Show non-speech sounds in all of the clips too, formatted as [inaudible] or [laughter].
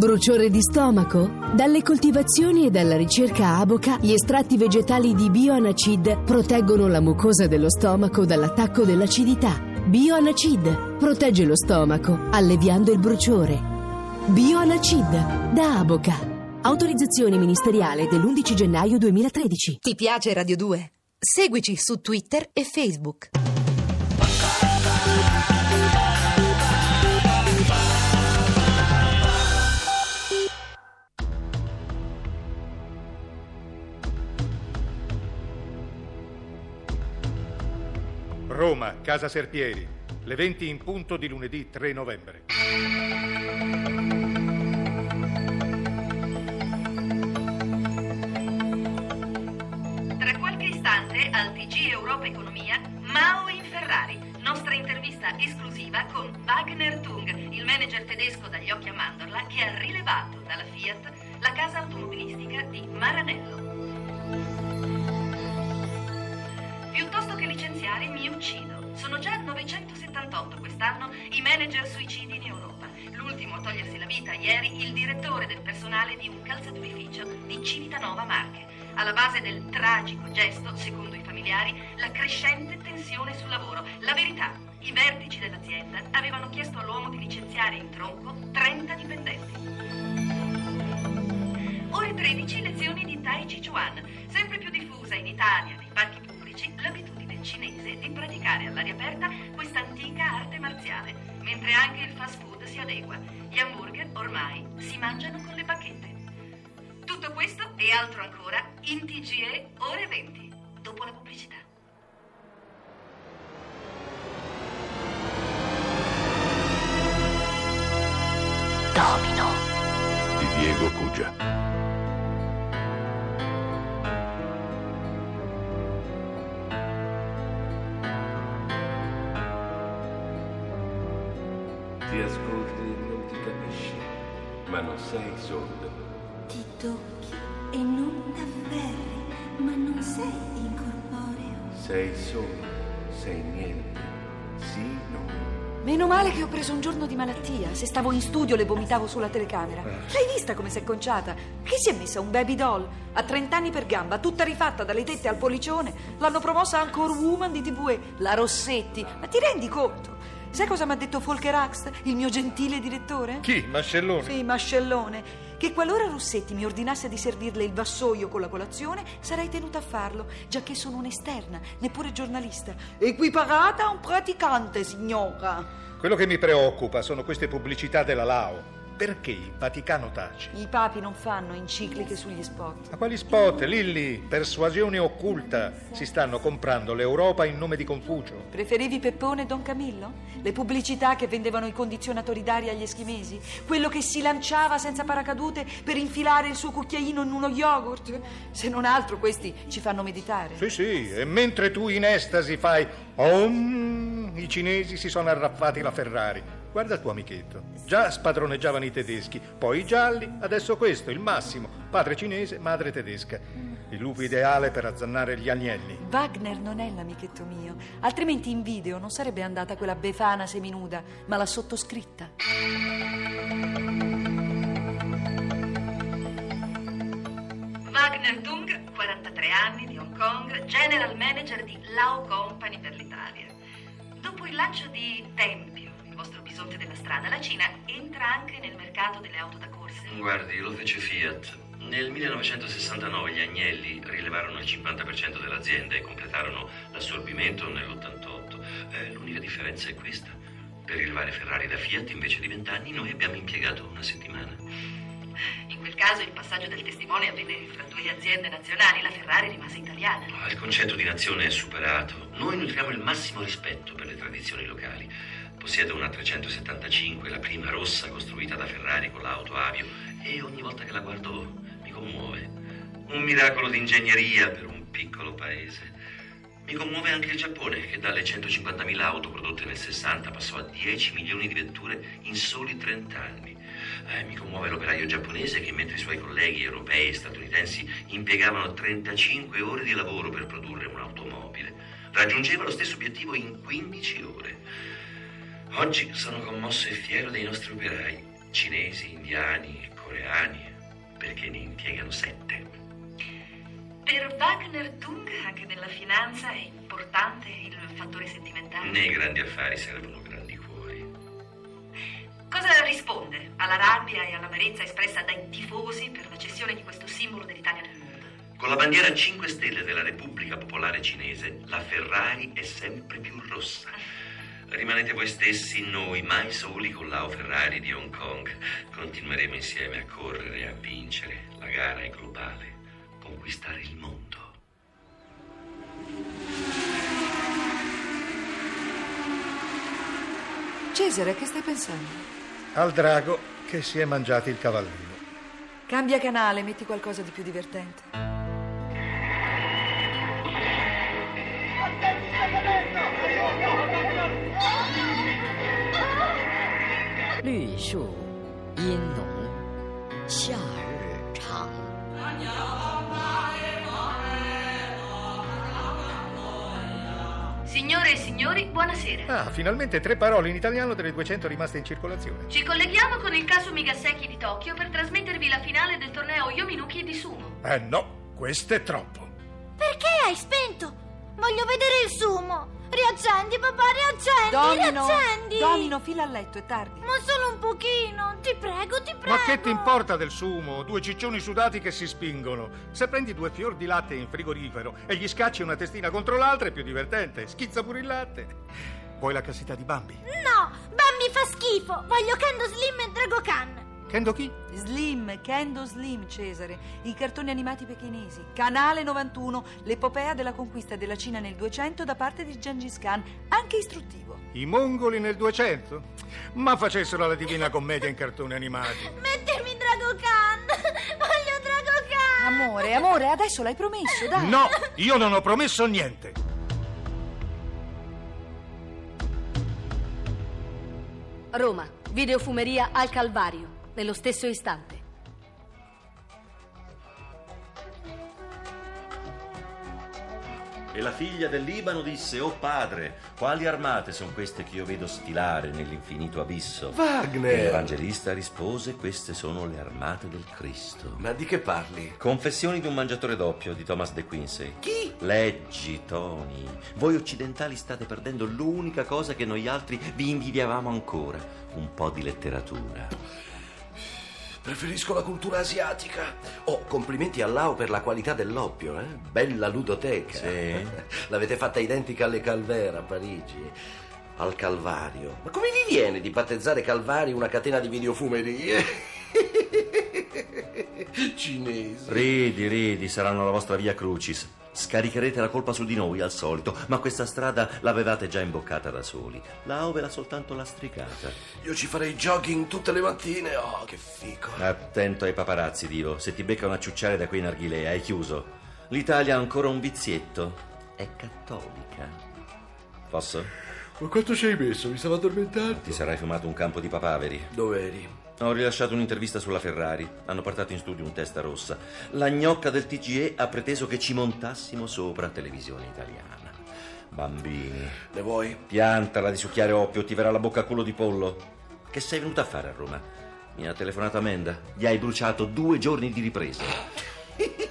Bruciore di stomaco? Dalle coltivazioni e dalla ricerca Aboca, gli estratti vegetali di Bioanacid proteggono la mucosa dello stomaco dall'attacco dell'acidità. Bioanacid protegge lo stomaco, alleviando il bruciore. Bioanacid da Aboca. Autorizzazione ministeriale dell'11 gennaio 2013. Ti piace Radio 2? Seguici su Twitter e Facebook. Roma, Casa Serpieri, le 20 in punto di lunedì 3 novembre. Tra qualche istante al TG Europa Economia, Mao in Ferrari. Nostra intervista esclusiva con Wagner Tung, il manager tedesco dagli occhi a mandorla che ha rilevato dalla Fiat la casa automobilistica di Maranello. Licenziare mi uccido. Sono già 978 quest'anno i manager suicidi in Europa. L'ultimo a togliersi la vita ieri il direttore del personale di un calzaturificio di Civitanova Marche. Alla base del tragico gesto, secondo i familiari, la crescente tensione sul lavoro. La verità, i vertici dell'azienda avevano chiesto all'uomo di licenziare in tronco 30 dipendenti. Ore 13 lezioni di Tai Chi Chuan, sempre più diffusa in Italia nei parchi cinese di praticare all'aria aperta questa antica arte marziale, mentre anche il fast food si adegua. Gli hamburger ormai si mangiano con le bacchette. Tutto questo e altro ancora in TGE ore 20, dopo la pubblicità. Domino. di Diego Cugia. Ma non sei sordo. Ti tocchi e non t'afferri, ma non sei incorporeo. Sei solo, sei niente. Sì, no. Meno male che ho preso un giorno di malattia. Se stavo in studio le vomitavo sulla telecamera. L'hai vista come si è conciata? Che si è messa un baby doll? A 30 anni per gamba, tutta rifatta dalle tette al policione. L'hanno promossa Anchor Woman di TVE, la Rossetti. Ma ti rendi conto? Sai cosa mi ha detto Volker Axt, il mio gentile direttore? Chi? Mascellone? Sì, mascellone. Che qualora Rossetti mi ordinasse di servirle il vassoio con la colazione, sarei tenuta a farlo, giacché sono un'esterna, neppure giornalista. Equiparata a un praticante, signora. Quello che mi preoccupa sono queste pubblicità della Lao. Perché il Vaticano tace? I papi non fanno encicliche sugli spot. Ma quali spot? Lilli, persuasione occulta. Si stanno comprando l'Europa in nome di Confucio. Preferivi Peppone e Don Camillo? Le pubblicità che vendevano i condizionatori d'aria agli eschimesi? Quello che si lanciava senza paracadute per infilare il suo cucchiaino in uno yogurt? Se non altro questi ci fanno meditare. Sì, sì, e mentre tu in estasi fai Om, i cinesi si sono arraffati la Ferrari. Guarda il tuo amichetto. Già spadroneggiavano i tedeschi, poi i gialli, adesso questo, il massimo. Padre cinese, madre tedesca. Il lupo ideale per azzannare gli agnelli. Wagner non è l'amichetto mio, altrimenti in video non sarebbe andata quella befana seminuda, ma la sottoscritta. Wagner Tung, 43 anni, di Hong Kong, general manager di Lao Company per l'Italia. Dopo il lancio di Tempio, bisonte della strada, la Cina entra anche nel mercato delle auto da corsa. Guardi, lo fece Fiat. Nel 1969 gli Agnelli rilevarono il 50% dell'azienda e completarono l'assorbimento nell'88. Eh, l'unica differenza è questa. Per rilevare Ferrari da Fiat invece di vent'anni noi abbiamo impiegato una settimana. In quel caso il passaggio del testimone avvenne fra due aziende nazionali, la Ferrari rimase italiana. Ah, Il concetto di nazione è superato. Noi nutriamo il massimo rispetto per le tradizioni locali. Possiedo una 375, la prima rossa costruita da Ferrari con l'auto avio e ogni volta che la guardo mi commuove. Un miracolo di ingegneria per un piccolo paese. Mi commuove anche il Giappone che dalle 150.000 auto prodotte nel 60 passò a 10 milioni di vetture in soli 30 anni. Eh, mi commuove l'operaio giapponese che mentre i suoi colleghi europei e statunitensi impiegavano 35 ore di lavoro per produrre un'automobile, raggiungeva lo stesso obiettivo in 15 ore. Oggi sono commosso e fiero dei nostri operai, cinesi, indiani, perché ne impiegano sette. Per Wagner Tung, anche nella finanza, è importante il fattore sentimentale. Nei grandi affari servono grandi cuori. Cosa risponde alla rabbia e all'amarezza espressa dai tifosi per la cessione di questo simbolo dell'Italia nel mondo? Con la bandiera a 5 stelle della Repubblica Popolare Cinese, la Ferrari è sempre più rossa. Rimanete voi stessi, noi mai soli con l'Ao Ferrari di Hong Kong. Continueremo insieme a correre e a vincere. La gara è globale. Conquistare il mondo. Cesare, che stai pensando? Al drago che si è mangiato il cavallino. Cambia canale, metti qualcosa di più divertente. 绿树阴浓，夏日长。 Signore e signori, buonasera. Ah, finalmente tre parole in italiano delle 200 rimaste in circolazione. Ci colleghiamo con il caso Migaseki di Tokyo per trasmettervi la finale del torneo Yominuki di Sumo. Eh no, questo è troppo. Perché hai spento? Voglio vedere il sumo. Riaccendi, papà, riaccendi, Domino, riaccendi. Domino, fila a letto, è tardi. Ma solo un pochino, ti prego, ti prego. Ma che ti importa del sumo? Due ciccioni sudati che si spingono. Se prendi due fior di latte in frigorifero e gli scacci una testina contro l'altra è più divertente. Schizza pure il latte. Vuoi la cassetta di Bambi? No, Bambi fa schifo. Voglio Kendo Slim e Drago Khan. Kendo chi? Slim, Kendo Slim, Cesare. I cartoni animati pechinesi. Canale 91, l'epopea della conquista della Cina nel 200 da parte di Gengis Khan, anche istruttivo. I mongoli nel 200? Ma facessero la divina commedia in cartoni animati. [laughs] Mettimi Drago Khan. [laughs] Voglio Drago Khan. Amore, amore, adesso l'hai promesso, dai. No, io non ho promesso niente. Roma, videofumeria al Calvario, nello stesso istante. E la figlia del Libano disse, oh padre, quali armate sono queste che io vedo stilare nell'infinito abisso? Wagner! E l'evangelista rispose, queste sono le armate del Cristo. Ma di che parli? Confessioni di un mangiatore doppio di Thomas De Quincey. Chi? Leggi, Tony. Voi occidentali state perdendo l'unica cosa che noi altri vi invidiavamo ancora, un po' di letteratura. Preferisco la cultura asiatica. Oh, complimenti a Lao per la qualità dell'oppio, eh? Bella ludoteca. Sì. [laughs] L'avete fatta identica alle Calvera a Parigi. Al Calvario. Ma come vi viene di battezzare Calvari una catena di videofumerie? [laughs] Cinesi. Ridi, ridi, saranno la vostra via Crucis. Scaricherete la colpa su di noi al solito, ma questa strada l'avevate già imboccata da soli. Lao ve l'ha soltanto lastricata. Io ci farei jogging tutte le mattine. Oh, che fico. Attento ai paparazzi, Dio. Se ti beccano a ciucciare da quei narghilè, hai chiuso. L'Italia ha ancora un vizietto. È cattolica. Posso? Ma quanto ci hai messo? Mi stavo addormentando. Ti sarai fumato un campo di papaveri. Dove eri? Ho rilasciato un'intervista sulla Ferrari. Hanno portato in studio un testa rossa. La gnocca del TGE ha preteso che ci montassimo sopra televisione italiana. Bambini. Ne vuoi? Piantala di succhiare oppio, ti verrà la bocca a culo di pollo. Che sei venuta a fare a Roma? Mi ha telefonato Amenda. Gli hai bruciato due giorni di ripresa.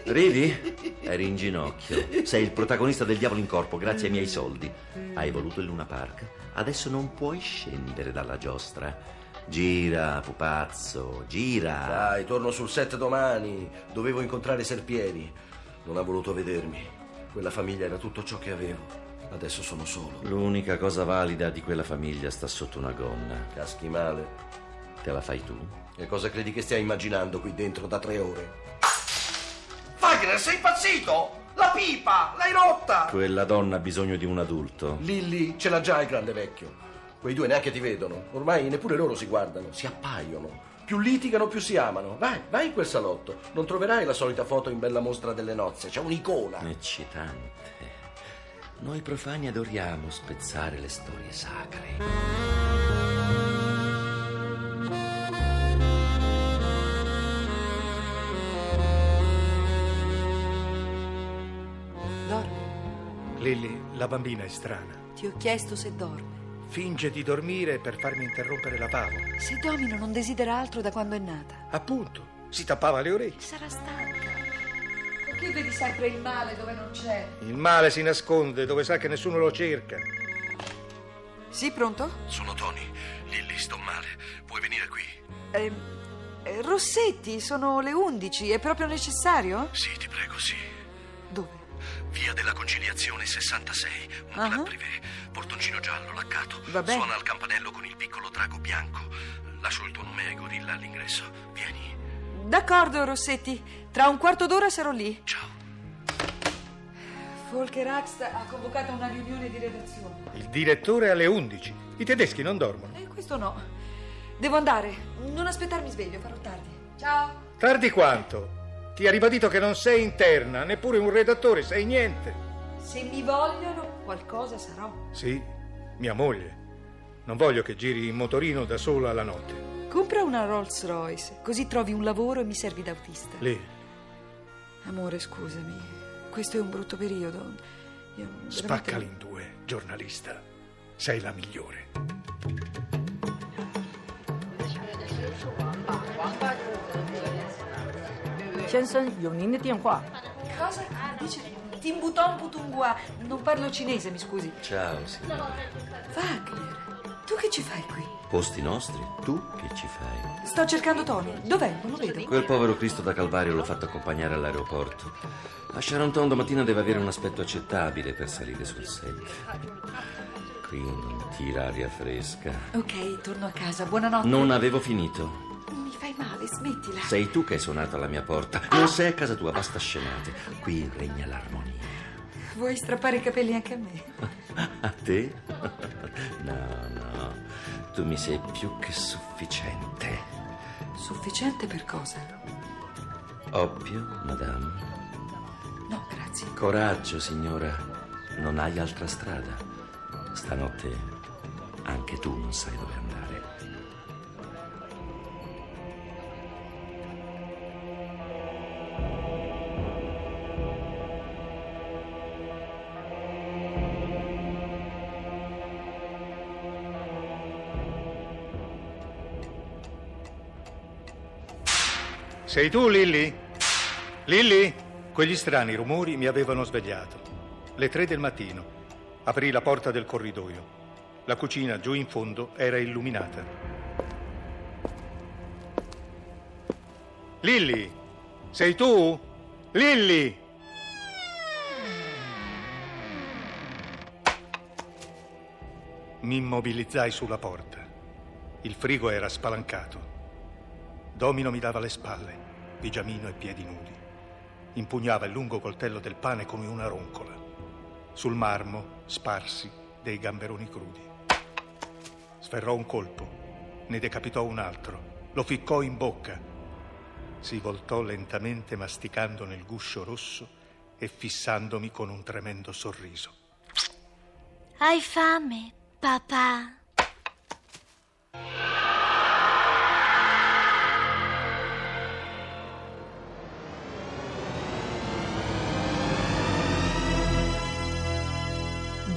Ridi? Eri in ginocchio. Sei il protagonista del Diavolo in Corpo grazie ai miei soldi. Hai voluto il Luna Park. Adesso non puoi scendere dalla giostra. Gira, pupazzo, gira. Dai, torno sul set domani. Dovevo incontrare Serpieri. Non ha voluto vedermi. Quella famiglia era tutto ciò che avevo. Adesso sono solo. L'unica cosa valida di quella famiglia sta sotto una gonna. Caschi male. Te la fai tu? E cosa credi che stia immaginando qui dentro da tre ore? Wagner, sei impazzito? La pipa! L'hai rotta! Quella donna ha bisogno di un adulto. Lilli ce l'ha già il grande vecchio. Quei due neanche ti vedono. Ormai neppure loro si guardano, si appaiono. Più litigano, più si amano. Vai, vai in quel salotto. Non troverai la solita foto in bella mostra delle nozze. C'è un'icona. Eccitante. Noi profani adoriamo spezzare le storie sacre. Dormi. Lilly, la bambina è strana. Ti ho chiesto se dorme. Finge di dormire per farmi interrompere la favola. Se Domino non desidera altro da quando è nata. Appunto. Si tappava le orecchie. Sarà stanca. Perché vedi sempre il male dove non c'è? Il male si nasconde dove sa che nessuno lo cerca. Sì, pronto? Sono Tony. Lilli, sto male. Puoi venire qui? Eh, eh, Rossetti, sono le 11. È proprio necessario? Sì, ti prego, sì. Dove? Via della Conciliazione 66, un club privé. Portoncino giallo, laccato. Va bene. Suona al campanello con il piccolo drago bianco. Lascio il tuo nome e gorilla all'ingresso. Vieni. D'accordo, Rossetti. Tra un quarto d'ora sarò lì. Ciao. Volker Axt ha convocato una riunione di redazione. Il direttore alle 11. I tedeschi non dormono. E questo no. Devo andare. Non aspettarmi sveglio, farò tardi. Ciao. Tardi quanto? Ti ha ribadito che non sei interna, neppure un redattore, sei niente. Se mi vogliono, qualcosa sarò. Sì, mia moglie. Non voglio che giri in motorino da sola la notte. Compra una Rolls Royce, così trovi un lavoro e mi servi d'autista. autista. Lì. Amore, scusami. Questo è un brutto periodo. Io veramente... Spaccali in due, giornalista. Sei la migliore. Shenson, Yonin Tianhua. Cosa dice? Timbuton Putungua. Non parlo cinese, mi scusi. Ciao, signora. Wagner, tu che ci fai qui? Posti nostri? Tu che ci fai? Sto cercando Tony. Dov'è? Non lo vedo. Quel povero Cristo da Calvario l'ho fatto accompagnare all'aeroporto. A Charenton domattina deve avere un aspetto accettabile per salire sul set. Qui non tira aria fresca. Ok, torno a casa. Buonanotte. Non avevo finito. Smettila. Sei tu che hai suonato alla mia porta. Non sei a casa tua, basta scemate. Qui regna l'armonia. Vuoi strappare i capelli anche a me? [laughs] A te? [laughs] No, no. Tu mi sei più che sufficiente. Sufficiente per cosa? Oppio, madame. No, grazie. Coraggio, signora. Non hai altra strada. Stanotte anche tu non sai dove andare. Sei tu, Lilly? Lilly? Quegli strani rumori mi avevano svegliato. Le tre del mattino. Aprì la porta del corridoio. La cucina giù in fondo era illuminata. Lilly? Sei tu? Lilly? Mi immobilizzai sulla porta. Il frigo era spalancato. Domino mi dava le spalle, pigiamino e piedi nudi. Impugnava il lungo coltello del pane come una roncola. Sul marmo, sparsi, dei gamberoni crudi. Sferrò un colpo, ne decapitò un altro, lo ficcò in bocca. Si voltò lentamente masticando nel guscio rosso e fissandomi con un tremendo sorriso. Hai fame, papà?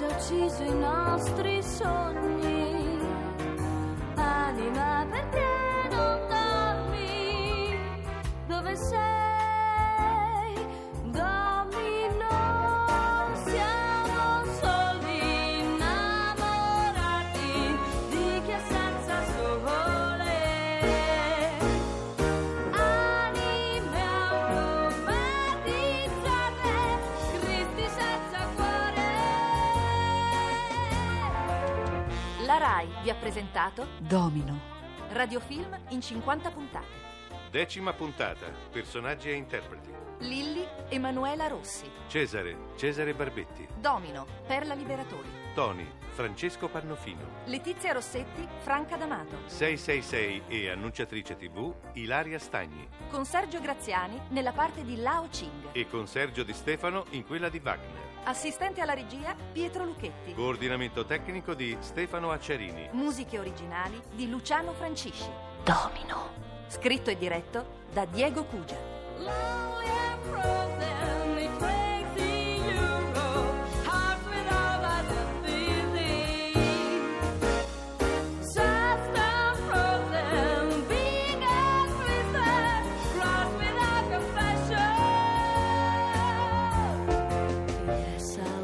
già ucciso i nostri sogni. Anima, perché non dormi? Dove sei? La RAI vi ha presentato Domino. Radiofilm in 50 puntate. Decima puntata. Personaggi e interpreti. Lilli Emanuela Rossi. Cesare, Cesare Barbetti. Domino, Perla Liberatori. Tony, Francesco Pannofino. Letizia Rossetti, Franca D'Amato. 666 e annunciatrice TV Ilaria Stagni. Con Sergio Graziani nella parte di Lao Ching. E con Sergio Di Stefano in quella di Wagner. Assistente alla regia Pietro Lucchetti. Coordinamento tecnico di Stefano Acciarini. Musiche originali di Luciano Francisci. Domino. Scritto e diretto da Diego Cugia.